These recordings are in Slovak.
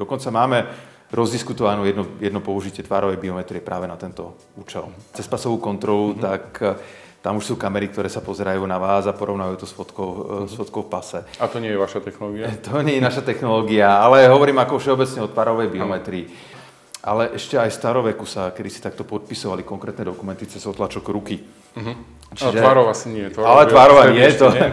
Dokonca máme rozdiskutovanú jedno, jedno použitie tvárovej biometrie práve na tento účel. Cez pasovú kontrolu, mm-hmm. tak tam už sú kamery, ktoré sa pozerajú na vás a porovnajú to s fotkou, mm-hmm. s fotkou v pase. A to nie je vaša technológia? To nie je naša technológia, ale hovorím ako všeobecne o tvárovej biometrii. Ale ešte aj staroveku sa kedy si takto podpisovali konkrétne dokumenty cez otlačok ruky. Uh-huh. Čiže... Ale tvárov asi nie. Tvárov ale tvárova nie. To... Nie.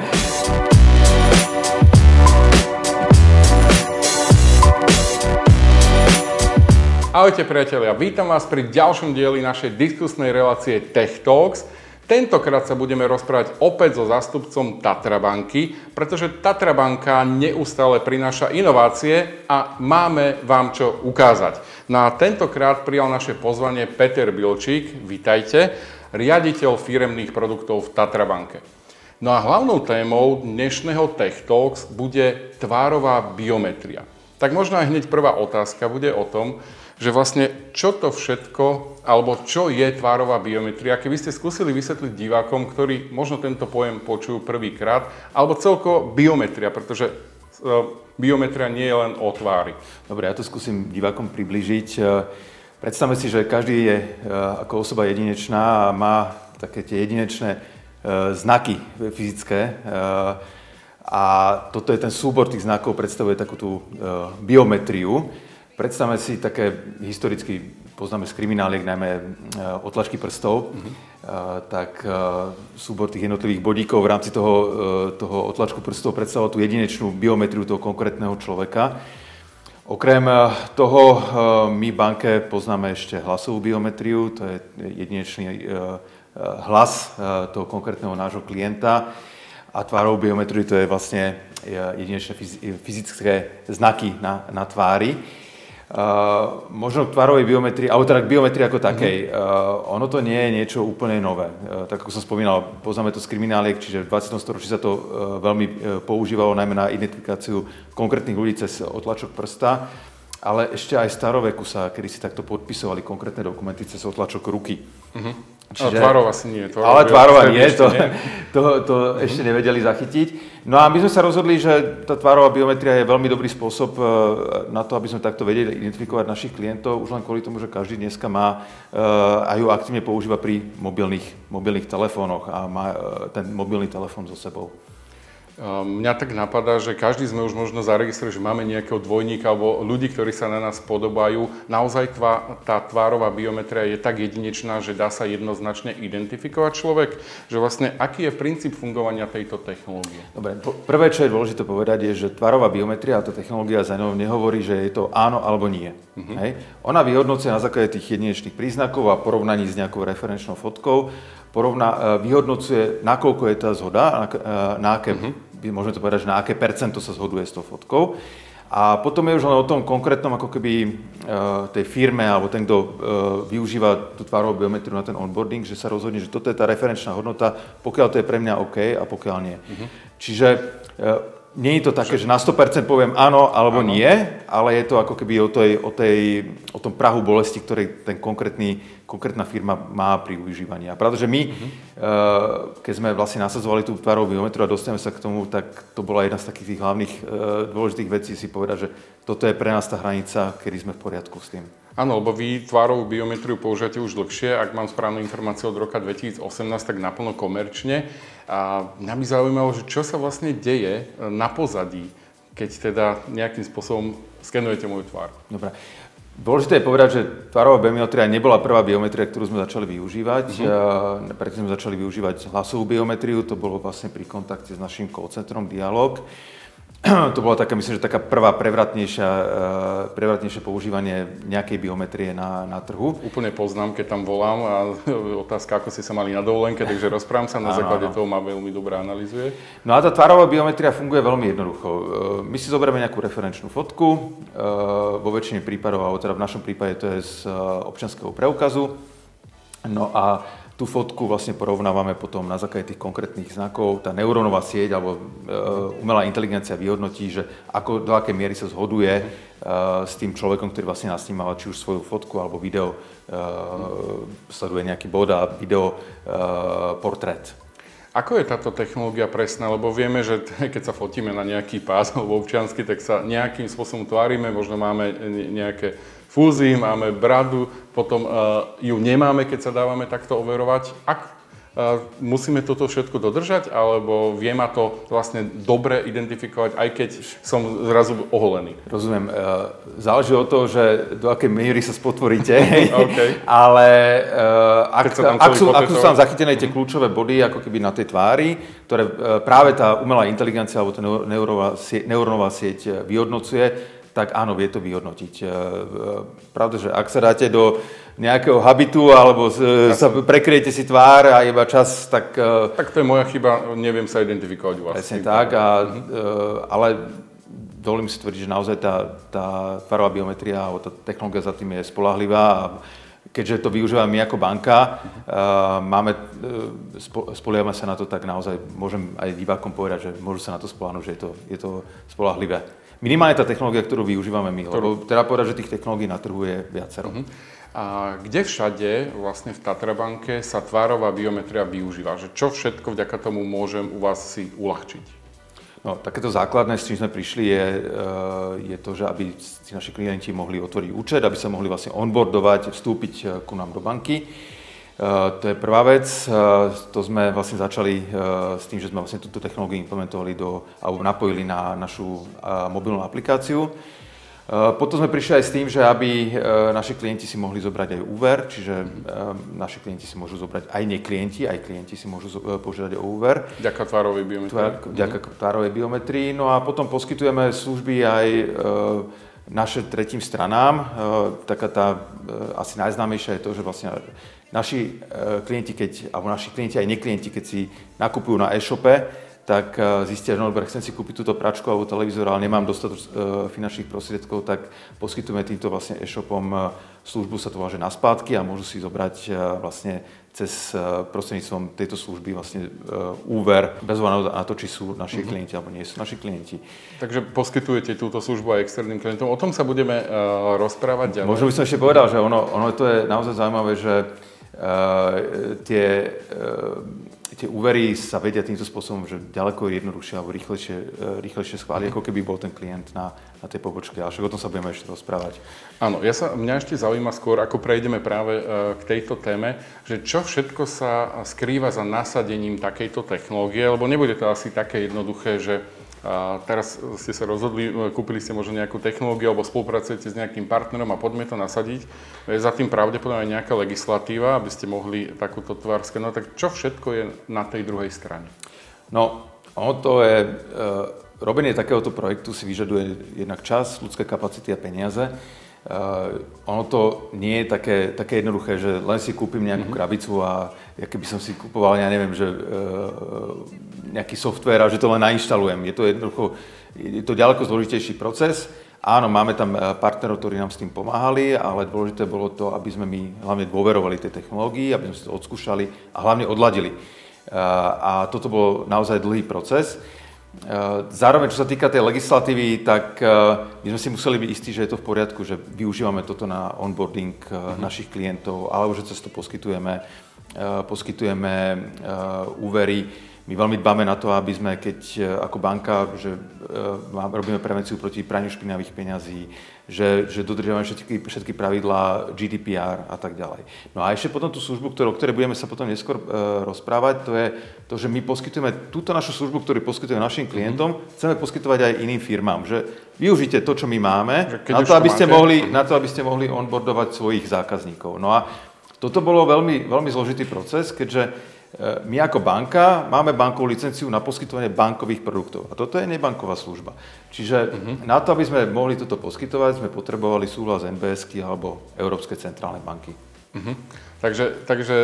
Ahojte priatelia, vítam vás pri ďalšom dieli našej diskusnej relácie Tech Talks. Tentokrát sa budeme rozprávať opäť so zástupcom Tatra banky, pretože Tatra banka neustále prináša inovácie a máme vám čo ukázať. Na tentokrát prijal naše pozvanie Peter Bilčík, vítajte, riaditeľ firemných produktov v Tatra banke. No a hlavnou témou dnešného Tech Talks bude tvárová biometria. Tak možno aj hneď prvá otázka bude o tom, že vlastne čo to všetko, alebo čo je tvárová biometria, keby ste skúsili vysvetliť divákom, ktorí možno tento pojem počujú prvýkrát, alebo celko biometria, pretože e, biometria nie je len o tvári. Dobre, ja to skúsim divákom približiť. E, predstavme si, že každý je e, ako osoba jedinečná a má také tie jedinečné znaky fyzické. A toto je ten súbor tých znakov, predstavuje takú tú biometriu. Predstavme si také historicky, poznáme z krimináliek najmä e, otlačky prstov, mm-hmm. tak e, súbor tých jednotlivých bodíkov v rámci toho, toho otlačku prstov predstavoval tú jedinečnú biometriu toho konkrétneho človeka. Okrem toho my banke poznáme ešte hlasovú biometriu, to je jedinečný hlas toho konkrétneho nášho klienta a tvárovú biometriu to je vlastne jedinečné fyzické znaky na, na tvári. Uh, možno k tvarovej biometrii, alebo teda k biometrii ako takej. Uh, ono to nie je niečo úplne nové. Uh, tak ako som spomínal, poznáme to z krimináliek, čiže v 20. storočí sa to uh, veľmi uh, používalo najmä na identifikáciu konkrétnych ľudí cez otlačok prsta, ale ešte aj staroveku sa kedy si takto podpisovali konkrétne dokumenty cez otlačok ruky. Mm-hmm. Čiže, ale tvárov asi nie. Tvárov ale tvárova nie, to, nie. to, to mm-hmm. ešte nevedeli zachytiť. No a my sme sa rozhodli, že tá tvárová biometria je veľmi dobrý spôsob e, na to, aby sme takto vedeli identifikovať našich klientov, už len kvôli tomu, že každý dneska má e, a ju aktívne používa pri mobilných, mobilných telefónoch a má e, ten mobilný telefón so sebou. Ehm, mňa tak napadá, že každý sme už možno zaregistrovali, že máme nejakého dvojníka alebo ľudí, ktorí sa na nás podobajú. Naozaj tvá, tá tvárová biometria je tak jedinečná, že dá sa jednoznačne identifikovať človek? Že vlastne aký je princíp fungovania tejto technológie? Dobre, prvé, čo je dôležité povedať, je, že tvárová biometria a tá technológia za ňou nehovorí, že je to áno alebo nie. Uh-huh. Hej? Ona vyhodnocuje na základe tých jedinečných príznakov a porovnaní s nejakou referenčnou fotkou, porovna, e, vyhodnocuje, nakoľko je tá zhoda, na, e, na aké uh-huh môžeme to povedať, že na aké percento sa zhoduje s tou fotkou. A potom je už len o tom konkrétnom ako keby e, tej firme alebo ten, kto e, využíva tú tvárovú biometriu na ten onboarding, že sa rozhodne, že toto je tá referenčná hodnota, pokiaľ to je pre mňa OK a pokiaľ nie. Uh-huh. Čiže e, nie je to také, že na 100% poviem áno alebo áno. nie, ale je to ako keby o, tej, o, tej, o tom prahu bolesti, ktorý ten konkrétny, konkrétna firma má pri využívaní. A pravda, že my, uh-huh. keď sme vlastne nasadzovali tú tvarovú biometriu a dostaneme sa k tomu, tak to bola jedna z takých tých hlavných uh, dôležitých vecí si povedať, že toto je pre nás tá hranica, kedy sme v poriadku s tým. Áno, lebo vy tvárovú biometriu používate už dlhšie, ak mám správnu informáciu od roka 2018, tak naplno komerčne. A mňa by zaujímalo, že čo sa vlastne deje e, na pozadí, keď teda nejakým spôsobom skenujete moju tvár. Dobre. Dôležité je povedať, že tvárová biometria nebola prvá biometria, ktorú sme začali využívať. Uh-huh. Predtým sme začali využívať hlasovú biometriu, to bolo vlastne pri kontakte s našim call centrom Dialog. to bola taká, myslím, že taká prvá prevratnejšia, eh, prevratnejšie používanie nejakej biometrie na, na trhu. Úplne poznám, keď tam volám a otázka, ako si sa mali na dovolenke, takže rozprávam sa na základe toho, ma veľmi dobre analizuje. No a tá tvárová biometria funguje veľmi jednoducho. Eh, my si zoberieme nejakú referenčnú fotku, eh, vo väčšine prípadov, alebo teda v našom prípade to je z občanského preukazu. No a tú fotku vlastne porovnávame potom na základe tých konkrétnych znakov. Tá neurónová sieť alebo e, umelá inteligencia vyhodnotí, že ako, do akej miery sa zhoduje e, s tým človekom, ktorý vlastne nasnímal či už svoju fotku alebo video, e, sleduje nejaký bod a video portrét. Ako je táto technológia presná? Lebo vieme, že keď sa fotíme na nejaký pás alebo občiansky, tak sa nejakým spôsobom tvárime, možno máme nejaké fúzy, máme bradu, potom uh, ju nemáme, keď sa dávame takto overovať. Ak, musíme toto všetko dodržať, alebo vie ma to vlastne dobre identifikovať, aj keď som zrazu oholený? Rozumiem. E, záleží od toho, že do akej miery sa spotvoríte, okay. ale ak, ak, sú, ak sú tam zachytené tie kľúčové body, ako keby na tej tvári, ktoré práve tá umelá inteligencia alebo tá neurónová sieť vyhodnocuje, tak áno, vie to vyhodnotiť. Pravda, že ak sa dáte do nejakého habitu alebo z, sa prekriete si tvár a iba čas, tak... E, tak to je moja chyba, neviem sa identifikovať vás. Presne tak, a, mhm. ale dovolím si tvrdiť, že naozaj tá, tá tvarová biometria alebo tá technológia za tým je spolahlivá a keďže to využívame my ako banka, uh, máme, uh, spoliehame sa na to, tak naozaj môžem aj divákom povedať, že môžu sa na to spolahnúť, že je to, je to spolahlivé. Minimálne tá technológia, ktorú využívame my, ktorú? lebo teda povedať, že tých technológií na trhu je viacero. Uh-huh. A kde všade vlastne v Tatrabanke sa tvárová biometria využíva? Že čo všetko vďaka tomu môžem u vás si uľahčiť? No, takéto základné, s čím sme prišli, je, eh, je to, že aby si naši klienti mohli otvoriť účet, aby sa mohli vlastne onboardovať, vstúpiť eh, ku nám do banky. Eh, to je prvá vec. To sme vlastne začali s tým, že sme vlastne túto technológiu implementovali do, alebo napojili na našu mobilnú aplikáciu. Eh, potom sme prišli aj s tým, že aby eh, naši klienti si mohli zobrať aj úver, čiže eh, naši klienti si môžu zobrať aj neklienti, aj klienti si môžu požiadať o úver. Ďaká tvárovej biometrii. Ďaká tvárovej biometrii. No a potom poskytujeme služby aj naše tretím stranám. Taká tá asi najznámejšia je to, že vlastne naši klienti, keď, alebo naši klienti aj neklienti, keď si nakupujú na e-shope, tak eh, zistia, že no dobre, chcem si kúpiť túto pračku alebo televízor, ale nemám dostatok eh, finančných prostriedkov, tak poskytujeme týmto vlastne e-shopom eh, službu, sa to volá, že na spátky a môžu si zobrať vlastne cez prostredníctvom tejto služby vlastne úver, bez na to, či sú naši uh-huh. klienti alebo nie sú naši klienti. Takže poskytujete túto službu aj externým klientom. O tom sa budeme rozprávať ďalej. Možno by som ešte povedal, že ono, ono to je naozaj zaujímavé, že tie tie úvery sa vedia týmto spôsobom, že ďaleko jednoduchšie alebo rýchlejšie, e, rýchlejšie schváli, ako keby bol ten klient na, na tej pobočke. A však o tom sa budeme ešte rozprávať. Áno, ja sa, mňa ešte zaujíma skôr, ako prejdeme práve e, k tejto téme, že čo všetko sa skrýva za nasadením takejto technológie, lebo nebude to asi také jednoduché, že a teraz ste sa rozhodli, e, kúpili ste možno nejakú technológiu alebo spolupracujete s nejakým partnerom a poďme to nasadiť. Je za tým pravdepodobne nejaká legislatíva, aby ste mohli takúto tvár skenovať. Tak čo všetko je na tej druhej strane? No, ono to je, e, robenie takéhoto projektu si vyžaduje jednak čas, ľudské kapacity a peniaze. Uh, ono to nie je také, také jednoduché, že len si kúpim nejakú mm-hmm. krabicu a ja keby som si kupoval, ja neviem, že uh, nejaký software a že to len nainštalujem. Je to jednoducho, je to ďaleko zložitejší proces. Áno, máme tam eh, partnerov, ktorí nám s tým pomáhali, ale dôležité bolo to, aby sme my hlavne dôverovali tej technológii, aby sme si to odskúšali a hlavne odladili. A toto bol naozaj dlhý proces. Eh, zároveň, čo sa týka tej legislatívy, tak eh, my sme si museli byť istí, že je to v poriadku, že využívame toto na onboarding mm-hmm. našich klientov, alebo že cez to poskytujeme, poskytujeme úvery my veľmi dbáme na to, aby sme, keď e, ako banka, že e, robíme prevenciu proti praniu špinavých peňazí, že, že dodržiavame všetky, všetky pravidlá GDPR a tak ďalej. No a ešte potom tú službu, ktorú, o ktorej budeme sa potom neskôr e, rozprávať, to je to, že my poskytujeme túto našu službu, ktorú poskytujeme našim mhm. klientom, mm-hmm. chceme poskytovať aj iným firmám, že využite to, čo my máme, na to, aby ste mohli, na to, aby ste mohli onboardovať svojich zákazníkov. No a toto bolo veľmi, veľmi zložitý proces, keďže my ako banka máme bankovú licenciu na poskytovanie bankových produktov. A toto je nebanková služba. Čiže uh-huh. na to, aby sme mohli toto poskytovať, sme potrebovali súhlas NBSky alebo Európskej centrálnej banky. Uh-huh. Takže, takže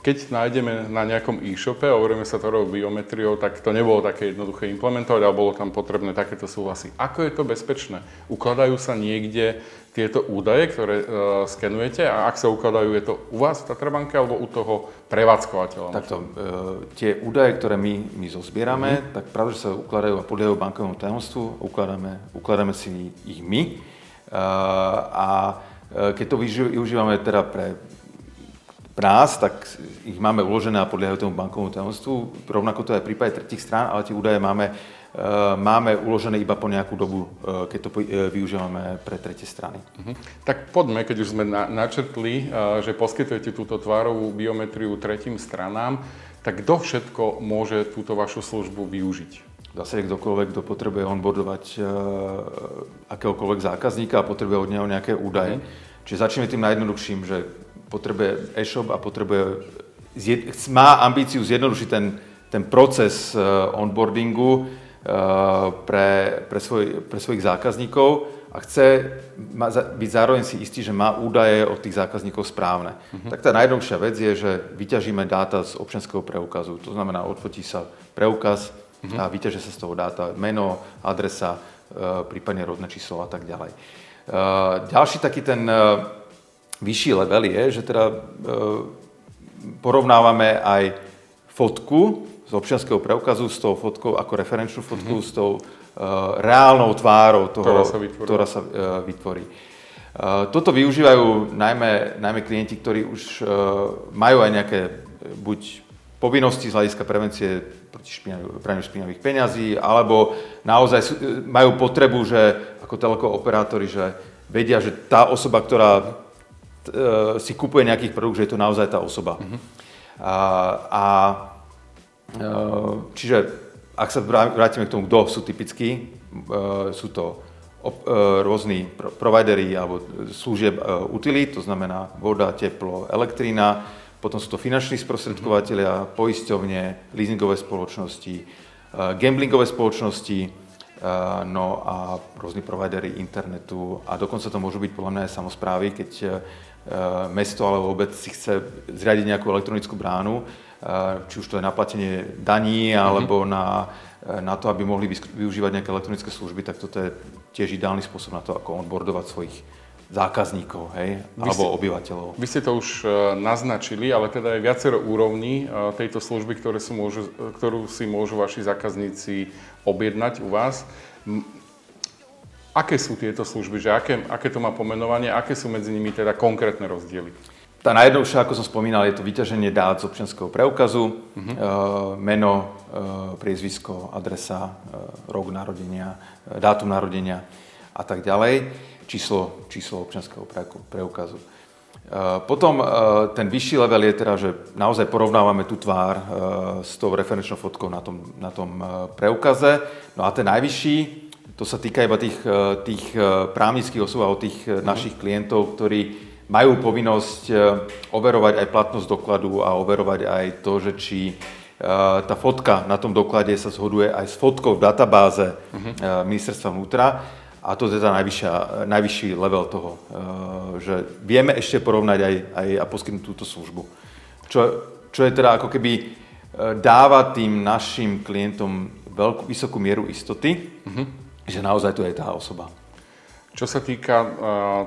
keď nájdeme na nejakom e-shope a hovoríme sa to biometriou, tak to nebolo také jednoduché implementovať, ale bolo tam potrebné takéto súhlasy. Ako je to bezpečné? Ukladajú sa niekde tieto údaje, ktoré uh, skenujete a ak sa ukladajú, je to u vás v Tatrabanke alebo u toho prevádzkovateľa? Takto, uh, tie údaje, ktoré my, my zozbierame, mm-hmm. tak pravda, že sa ukladajú a podliehajú bankovému tajomstvu, ukladáme, ukladáme si ich my uh, a keď to využívame teda pre nás, tak ich máme uložené a podliehajú tomu bankovému tajomstvu. Rovnako to je v prípade tretich strán, ale tie údaje máme, uh, máme uložené iba po nejakú dobu, uh, keď to využívame pre tretie strany. Uh-huh. Tak poďme, keď už sme na, načrtli, že poskytujete túto tvárovú biometriu tretím stranám, tak kto všetko môže túto vašu službu využiť? Zásade kdokoľvek, kto potrebuje onboardovať uh, akéhokoľvek zákazníka a potrebuje od neho nejaké údaje. Uh-huh. Čiže začneme tým najjednoduchším, že potrebuje e-shop a potrebuje, má ambíciu zjednodušiť ten, ten proces eh, onboardingu eh, pre, pre, svoj, pre svojich zákazníkov a chce byť zároveň si istý, že má údaje od tých zákazníkov správne. Uh-huh. Tak tá najjednoduchšia vec je, že vyťažíme dáta z občianského preukazu. To znamená, odfotí sa preukaz uh-huh. a vyťaží sa z toho dáta meno, adresa, eh, prípadne rodné číslo a tak ďalej. Ďalší taký ten vyšší level je, že teda porovnávame aj fotku z občianského preukazu s tou fotkou ako referenčnú fotku mm-hmm. s tou reálnou tvárou toho, ktorá sa vytvorí. Ktorá sa, vytvorí. Toto využívajú najmä, najmä klienti, ktorí už majú aj nejaké buď povinnosti z hľadiska prevencie proti praniu špinavých peňazí, alebo naozaj majú potrebu, že ako telekoperátori, že vedia, že tá osoba, ktorá E, si kupuje nejakých produkt, že je to naozaj tá osoba. Uh-huh. A, a e, čiže ak sa vrátime k tomu, kto sú typickí, e, sú to rôzni providery alebo služieb utility, to znamená voda, teplo, elektrína, potom sú to finanční sprostredkovateľia, poisťovne, leasingové spoločnosti, gamblingové spoločnosti, no a rôzni providery internetu a dokonca to môžu byť podľa mňa aj samozprávy, keď Eh, mesto alebo obec si chce zriadiť nejakú elektronickú bránu, eh, či už to je na platenie daní mhm. alebo na, eh, na to, aby mohli využívať nejaké elektronické služby, tak toto je tiež ideálny spôsob na to, ako onboardovať svojich zákazníkov, hej, vy alebo ste, obyvateľov. Vy ste to už naznačili, ale teda je viacero úrovní tejto služby, ktoré sú môžu, ktorú si môžu vaši zákazníci objednať u vás. Aké sú tieto služby, že aké, aké to má pomenovanie, aké sú medzi nimi teda konkrétne rozdiely? Tá najjednoduchšia, ako som spomínal, je to vyťaženie dát z občianského preukazu, uh-huh. e, meno, e, priezvisko, adresa, e, rok narodenia, e, dátum narodenia a tak ďalej, číslo, číslo občianského preukazu. E, potom e, ten vyšší level je teda, že naozaj porovnávame tú tvár e, s tou referenčnou fotkou na tom, na tom preukaze. No a ten najvyšší to sa týka iba tých, tých právnických osôb alebo tých mm. našich klientov, ktorí majú povinnosť overovať aj platnosť dokladu a overovať aj to, že či tá fotka na tom doklade sa zhoduje aj s fotkou v databáze mm-hmm. ministerstva vnútra. A to je teda najvyššia, najvyšší level toho, že vieme ešte porovnať aj, aj a poskytnúť túto službu. Čo, čo je teda ako keby dáva tým našim klientom veľkú, vysokú mieru istoty, mm-hmm že naozaj to je tá osoba. Čo sa týka uh,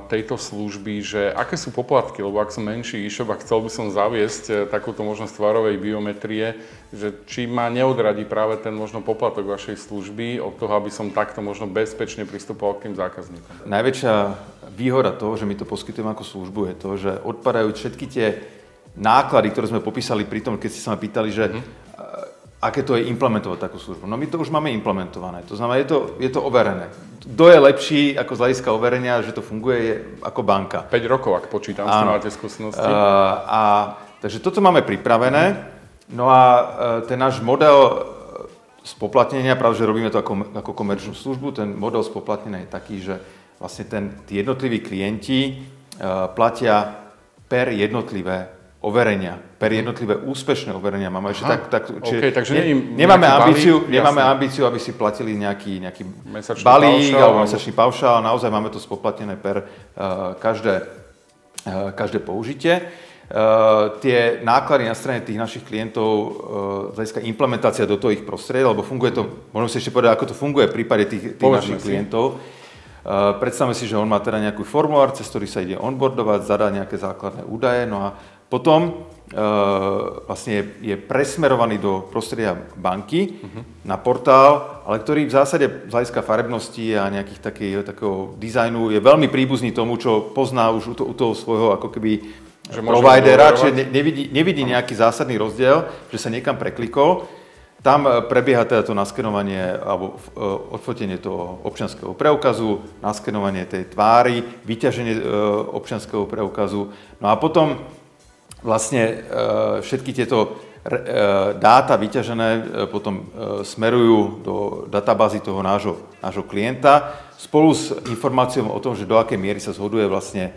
tejto služby, že aké sú poplatky, lebo ak som menší e-shop a chcel by som zaviesť uh, takúto možnosť tvarovej biometrie, že či ma neodradí práve ten možno poplatok vašej služby od toho, aby som takto možno bezpečne pristupoval k tým zákazníkom? Najväčšia výhoda toho, že my to poskytujeme ako službu, je to, že odpadajú všetky tie náklady, ktoré sme popísali pri tom, keď ste sa ma pýtali, že mm aké to je implementovať takú službu. No my to už máme implementované, to znamená, je to, je to overené. Kto je lepší ako z hľadiska overenia, že to funguje, je ako banka. 5 rokov, ak počítam, s máte skúsenosti. Uh, a, takže toto máme pripravené. No a uh, ten náš model spoplatnenia, práve že robíme to ako, ako komerčnú službu, ten model spoplatnenia je taký, že vlastne ten, tí jednotliví klienti uh, platia per jednotlivé overenia, per jednotlivé úspešné overenia. Máme ešte tak, tak čiže okay, takže ne, nemáme, ambíciu, balík, nemáme ambíciu, aby si platili nejaký, nejaký mesačný balík paušál, alebo mesačný paušál. Naozaj máme to spoplatnené per uh, každé, uh, každé použitie. Uh, tie náklady na strane tých našich klientov uh, z hľadiska implementácia do toho ich prostredia, lebo funguje to, môžeme si ešte povedať, ako to funguje v prípade tých, tých našich si. klientov. Uh, predstavme si, že on má teda nejaký formulár, cez ktorý sa ide onboardovať, zadá nejaké základné údaje, no a potom e, vlastne je, presmerovaný do prostredia banky uh-huh. na portál, ale ktorý v zásade z hľadiska farebnosti a nejakých taký, takého dizajnu je veľmi príbuzný tomu, čo pozná už u, to, u toho svojho ako keby že providera, čiže nevidí, nevidí nejaký zásadný rozdiel, že sa niekam preklikol. Tam e, prebieha teda to naskenovanie alebo e, odfotenie toho občianského preukazu, naskenovanie tej tvári, vyťaženie občianského preukazu. No a potom vlastne všetky tieto dáta vyťažené potom smerujú do databázy toho nášho, nášho klienta spolu s informáciou o tom, že do akej miery sa zhoduje vlastne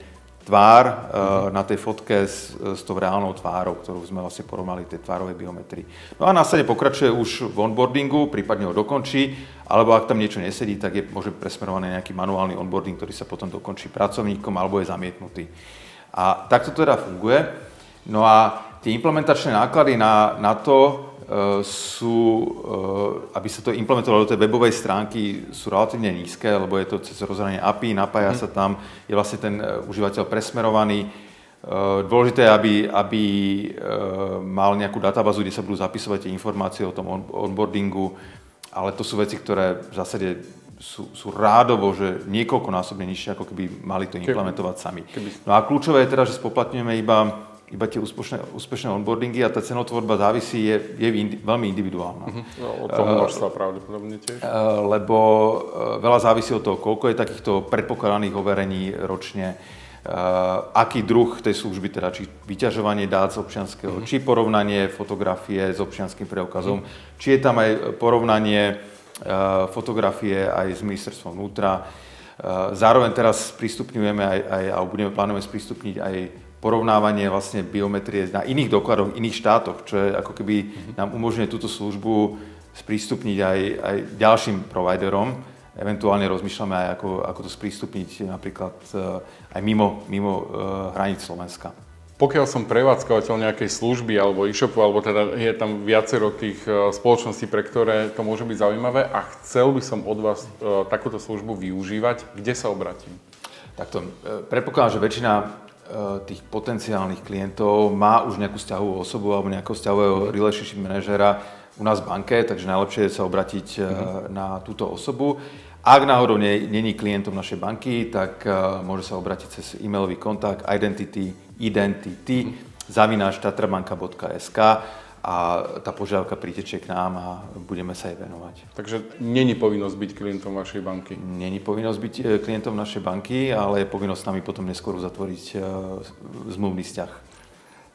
tvár uh, na tej fotke s, s tou reálnou tvárou, ktorú sme vlastne porovnali tej tvárovej biometrii. No a následne pokračuje už v onboardingu, prípadne ho dokončí, alebo ak tam niečo nesedí, tak je môže presmerovaný nejaký manuálny onboarding, ktorý sa potom dokončí pracovníkom alebo je zamietnutý. A takto to teda funguje. No a tie implementačné náklady na, na to sú, aby sa to implementovalo do tej webovej stránky, sú relatívne nízke, lebo je to cez rozhranie API, napája mm. sa tam, je vlastne ten užívateľ presmerovaný. Dôležité je, aby, aby mal nejakú databázu, kde sa budú zapisovať tie informácie o tom onboardingu, ale to sú veci, ktoré v zásade sú, sú rádovo, že niekoľkonásobne nižšie, ako keby mali to implementovať sami. No a kľúčové je teda, že spoplatňujeme iba iba tie úspešné, úspešné onboardingy a tá cenotvorba závisí, je, je indi, veľmi individuálna. Uh-huh. No, od toho množstva uh, pravdepodobne tiež. Uh, lebo uh, veľa závisí od toho, koľko je takýchto predpokladaných overení ročne, uh, aký druh tej služby, teda či vyťažovanie dát z občianského, uh-huh. či porovnanie fotografie s občianským preukazom, uh-huh. či je tam aj porovnanie uh, fotografie aj s ministerstvom vnútra. Uh, zároveň teraz sprístupňujeme aj, aj a budeme plánujeme sprístupniť aj porovnávanie vlastne biometrie na iných dokladoch, iných štátoch, čo je ako keby nám umožňuje túto službu sprístupniť aj, aj ďalším providerom. Eventuálne rozmýšľame aj, ako, ako to sprístupniť napríklad eh, aj mimo, mimo uh, hraníc Slovenska. Pokiaľ som prevádzkovateľ nejakej služby alebo e-shopu, alebo teda je tam viacero tých eh, spoločností, pre ktoré to môže byť zaujímavé a chcel by som od vás takúto službu využívať, kde sa obratím? Takto, predpokladám, že väčšina Eh, tých potenciálnych klientov má už nejakú vzťahovú osobu alebo nejakého vzťahového relationship manažera u nás v banke, takže najlepšie je sa obratiť mm-hmm. na túto osobu. Ak náhodou není klientom našej banky, tak uh, môže sa obratiť cez e-mailový kontakt identity, identity, mm-hmm. zavináš tatrabanka.sk a tá požiadavka prítečie k nám a budeme sa jej venovať. Takže není povinnosť byť klientom vašej banky? Není povinnosť byť e, klientom našej banky, ale je povinnosť s nami potom neskôr zatvoriť e, zmluvný vzťah.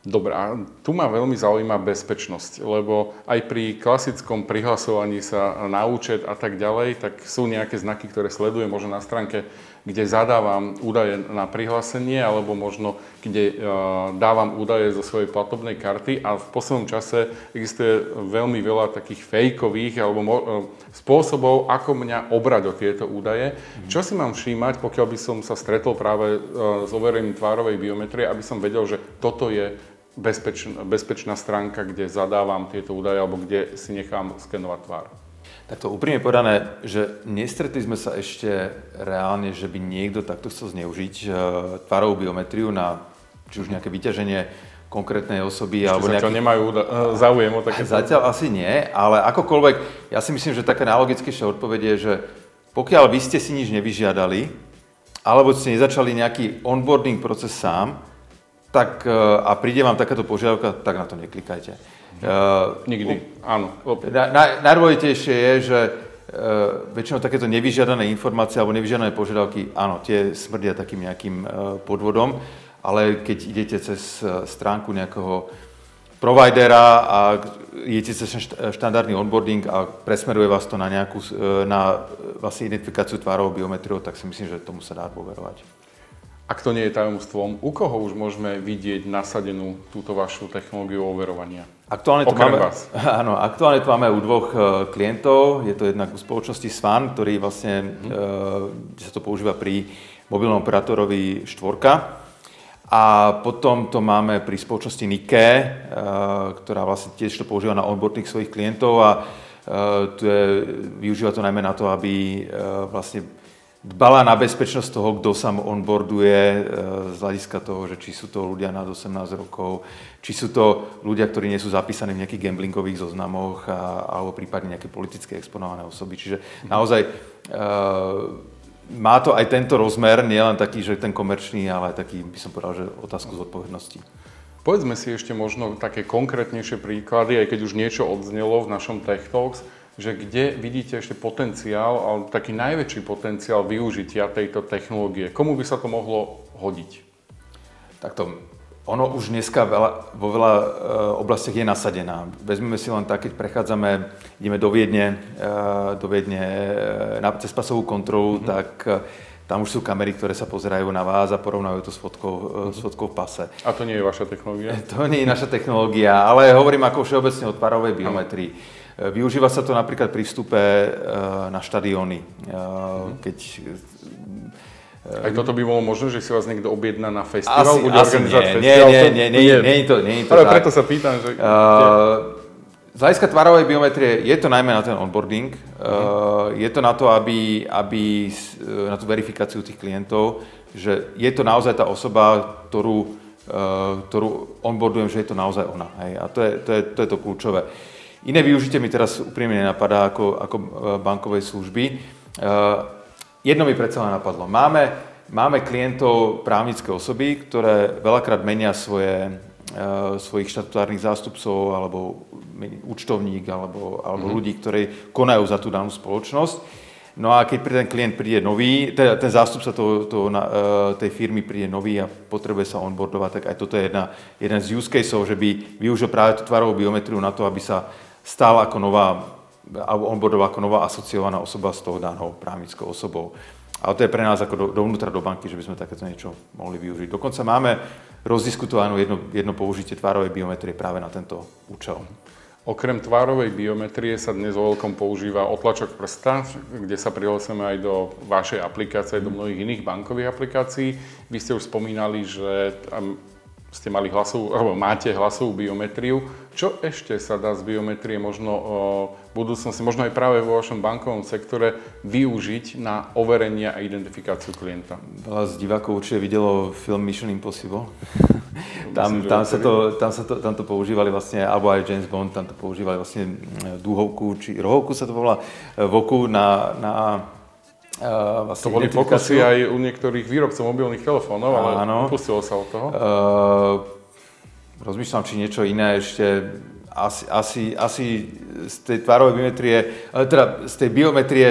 Dobre, a tu ma veľmi zaujíma bezpečnosť, lebo aj pri klasickom prihlasovaní sa na účet a tak ďalej, tak sú nejaké znaky, ktoré sledujem možno na stránke, kde zadávam údaje na prihlásenie, alebo možno kde uh, dávam údaje zo svojej platobnej karty a v poslednom čase existuje veľmi veľa takých fejkových alebo mo- uh, spôsobov, ako mňa obrať o tieto údaje. Mm-hmm. Čo si mám všímať, pokiaľ by som sa stretol práve uh, s overením tvárovej biometrie, aby som vedel, že toto je bezpečná, bezpečná stránka, kde zadávam tieto údaje alebo kde si nechám skenovať tvár. Tak to úprimne povedané, že nestretli sme sa ešte reálne, že by niekto takto chcel zneužiť uh, tvárovú biometriu na či už nejaké vyťaženie konkrétnej osoby. Ešte alebo nejaký... nemajú eh, záujem o také... Zatiaľ asi nie, ale akokoľvek, ja si myslím, že taká najlogickejšia odpoveď je, že pokiaľ vy ste si nič nevyžiadali, alebo ste nezačali nejaký onboarding proces sám, tak e, a príde vám takáto požiadavka, tak na to neklikajte. Uh, Nikdy, áno. Na, na, najdôležitejšie je, že uh, väčšinou takéto nevyžiadané informácie alebo nevyžiadané požiadavky, áno, tie smrdia takým nejakým uh, podvodom, ale keď idete cez stránku nejakého providera a idete cez štandardný onboarding a presmeruje vás to na nejakú, na vlastne identifikáciu tvárov biometriou, tak si myslím, že tomu sa dá dôverovať. Ak to nie je tajomstvom, u koho už môžeme vidieť nasadenú túto vašu technológiu overovania? Aktuálne to, máme, vás. Áno, aktuálne to máme u dvoch uh, klientov. Je to jednak u spoločnosti Svan, ktorý vlastne, mm. uh, sa to používa pri mobilnom operátorovi štvorka. A potom to máme pri spoločnosti Nike, uh, ktorá vlastne tiež to používa na onboarding svojich klientov a uh, tu je, využíva to najmä na to, aby uh, vlastne dbala na bezpečnosť toho, kto sa onboarduje e, z hľadiska toho, že či sú to ľudia nad 18 rokov, či sú to ľudia, ktorí nie sú zapísaní v nejakých gamblingových zoznamoch a, alebo prípadne nejaké politické exponované osoby. Čiže naozaj uh, má to aj tento rozmer, nielen taký, že ten komerčný, ale aj taký, by som povedal, že otázku zodpovednosti. Povedzme si ešte možno také konkrétnejšie príklady, aj keď už niečo odznelo v našom Tech Talks, že kde vidíte ešte potenciál, ale taký najväčší potenciál využitia tejto technológie. Komu by sa to mohlo hodiť? Takto, ono už dneska veľa, vo veľa e, oblastiach je nasadená. Vezmeme si len tak, keď prechádzame, ideme do Viedne, e, do Viedne e, na cez pasovú kontrolu, mm-hmm. tak tam už sú kamery, ktoré sa pozerajú na vás a porovnajú to s fotkou, mm-hmm. s fotkou v pase. A to nie je vaša technológia? To nie je naša technológia, ale hovorím ako všeobecne o tvarovej biometrii. Využíva sa to napríklad pri vstupe eh, na štadióny. Mm-hmm. Keď aj toto by bolo možné, že si vás niekto objedná na festival, asi, bude asi organizovať nie, festival? Nie, nie, nie, nie, nie, to, nie to Ale tak. preto sa pýtam, že... Uh, z hľadiska tvarovej biometrie je to najmä na ten onboarding. Uh-huh. Je to na to, aby, aby na tú verifikáciu tých klientov, že je to naozaj tá osoba, ktorú, uh, ktorú onboardujem, že je to naozaj ona. Hej. A to je, to je, to je to kľúčové. Iné využitie mi teraz úprimne nenapadá ako, ako bankovej služby. Uh, jedno mi predsa len napadlo. Máme, máme klientov právnické osoby, ktoré veľakrát menia svoje Eh, svojich štatutárnych zástupcov alebo účtovník alebo, alebo mm-hmm. ľudí, ktorí konajú za tú danú spoločnosť. No a keď pri ten klient príde nový, teda ten zástupca to, to, na, tej firmy príde nový a potrebuje sa onboardovať, tak aj toto je jedna, jeden z use caseov, že by využil práve tú tvarovú biometriu na to, aby sa stal ako nová, alebo onboardoval ako nová asociovaná osoba s tou danou právnickou osobou. Ale to je pre nás ako do, dovnútra do banky, že by sme takéto niečo mohli využiť. Dokonca máme rozdiskutovanú jedno, jedno použitie tvárovej biometrie práve na tento účel. Okrem tvárovej biometrie sa dnes vo veľkom používa otlačok prsta, kde sa prihlásime aj do vašej aplikácie, do mnohých iných bankových aplikácií. Vy ste už spomínali, že ste mali hlasovú, alebo máte hlasovú biometriu. Čo ešte sa dá z biometrie možno v budúcnosti, možno aj práve vo vašom bankovom sektore využiť na overenie a identifikáciu klienta? Veľa z divákov určite videlo film Mission Impossible. tam, tam, sa to, tam, sa to, tam to používali vlastne, alebo aj James Bond, tam to používali vlastne dúhovku, či rohovku sa to volá, voku na, na Uh, vlastne to boli pokusy aj u niektorých výrobcov mobilných telefónov, ale Áno. upustilo sa od toho. Uh, rozmýšľam, či niečo iné ešte. Asi, asi, asi z tej tvárovej biometrie, teda z tej biometrie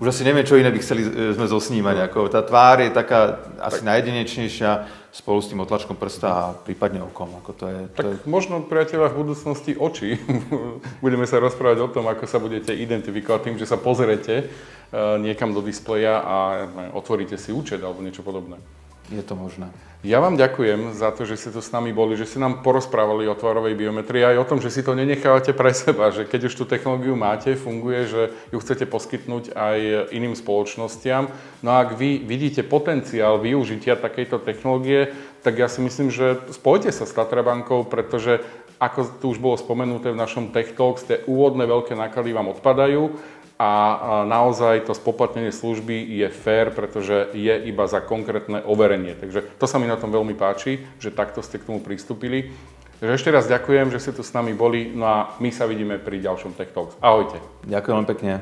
už asi neviem, čo iné by chceli e, sme zosnímať. Ako, tá tvár je taká asi tak. najjedinečnejšia spolu s tým otlačkom prsta a prípadne okom. Ako to je, to tak je... možno, priateľa, v budúcnosti oči. Budeme sa rozprávať o tom, ako sa budete identifikovať tým, že sa pozrete e, niekam do displeja a otvoríte si účet alebo niečo podobné. Je to možné. Ja vám ďakujem za to, že ste tu s nami boli, že ste nám porozprávali o tvarovej biometrii aj o tom, že si to nenechávate pre seba, že keď už tú technológiu máte, funguje, že ju chcete poskytnúť aj iným spoločnostiam. No a ak vy vidíte potenciál využitia takejto technológie, tak ja si myslím, že spojte sa s Tatrabankou, pretože ako tu už bolo spomenuté v našom Tech Talks, tie úvodné veľké náklady vám odpadajú a naozaj to spoplatnenie služby je fair, pretože je iba za konkrétne overenie. Takže to sa mi na tom veľmi páči, že takto ste k tomu pristúpili. Takže ešte raz ďakujem, že ste tu s nami boli, no a my sa vidíme pri ďalšom Tech Talks. Ahojte. Ďakujem pekne.